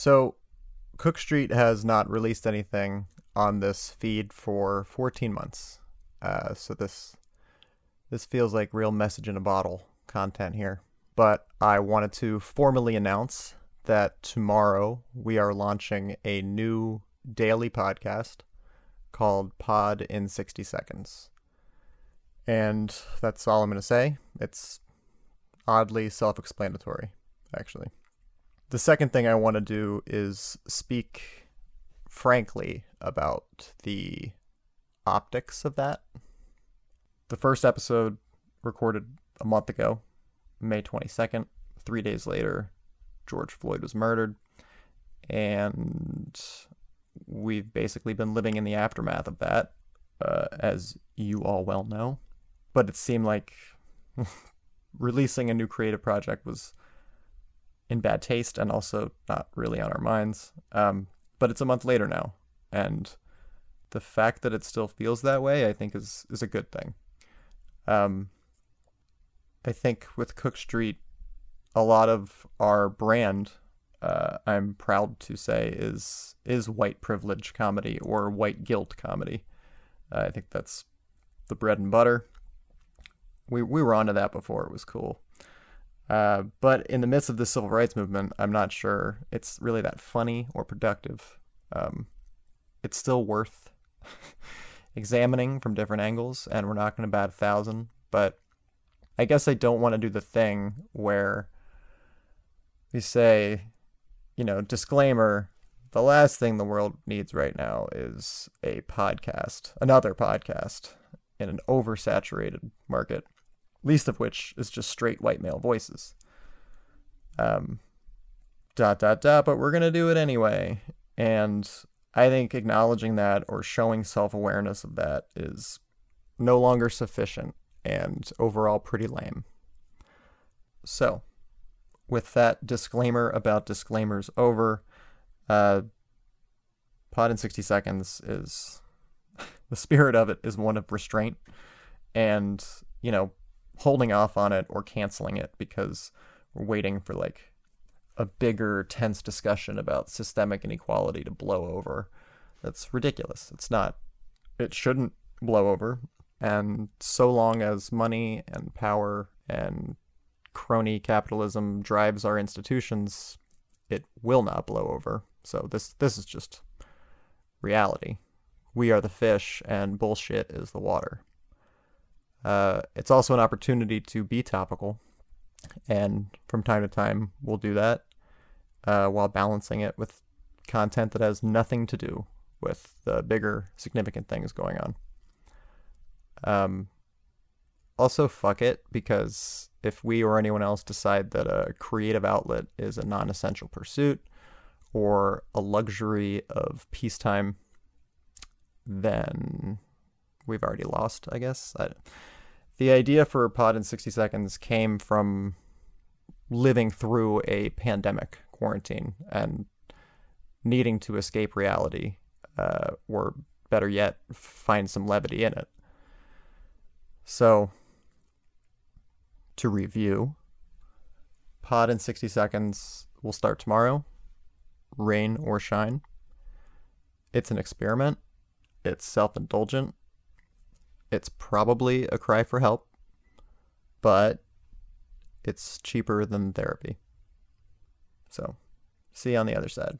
So, Cook Street has not released anything on this feed for 14 months. Uh, so this this feels like real message in a bottle content here. But I wanted to formally announce that tomorrow we are launching a new daily podcast called Pod in 60 Seconds. And that's all I'm going to say. It's oddly self explanatory, actually. The second thing I want to do is speak frankly about the optics of that. The first episode recorded a month ago, May 22nd. Three days later, George Floyd was murdered. And we've basically been living in the aftermath of that, uh, as you all well know. But it seemed like releasing a new creative project was in bad taste and also not really on our minds. Um, but it's a month later now, and the fact that it still feels that way, I think, is is a good thing. Um, I think with Cook Street, a lot of our brand, uh, I'm proud to say, is is white privilege comedy or white guilt comedy. Uh, I think that's the bread and butter. We we were onto that before; it was cool. Uh, but in the midst of the civil rights movement, I'm not sure it's really that funny or productive. Um, it's still worth examining from different angles, and we're not going to bat a thousand. But I guess I don't want to do the thing where we say, you know, disclaimer the last thing the world needs right now is a podcast, another podcast in an oversaturated market least of which is just straight white male voices. Um, dot dot dot, but we're gonna do it anyway. And I think acknowledging that or showing self awareness of that is no longer sufficient and overall pretty lame. So, with that disclaimer about disclaimers over, uh, Pod in 60 Seconds is the spirit of it is one of restraint and, you know, holding off on it or canceling it because we're waiting for like a bigger tense discussion about systemic inequality to blow over. That's ridiculous. It's not. It shouldn't blow over. And so long as money and power and crony capitalism drives our institutions, it will not blow over. So this this is just reality. We are the fish and bullshit is the water. Uh, it's also an opportunity to be topical, and from time to time we'll do that uh, while balancing it with content that has nothing to do with the bigger significant things going on. Um, also, fuck it, because if we or anyone else decide that a creative outlet is a non essential pursuit or a luxury of peacetime, then we've already lost, I guess. I, the idea for Pod in 60 Seconds came from living through a pandemic quarantine and needing to escape reality, uh, or better yet, find some levity in it. So, to review, Pod in 60 Seconds will start tomorrow, rain or shine. It's an experiment, it's self indulgent, it's probably a cry for help, but it's cheaper than therapy. So, see you on the other side.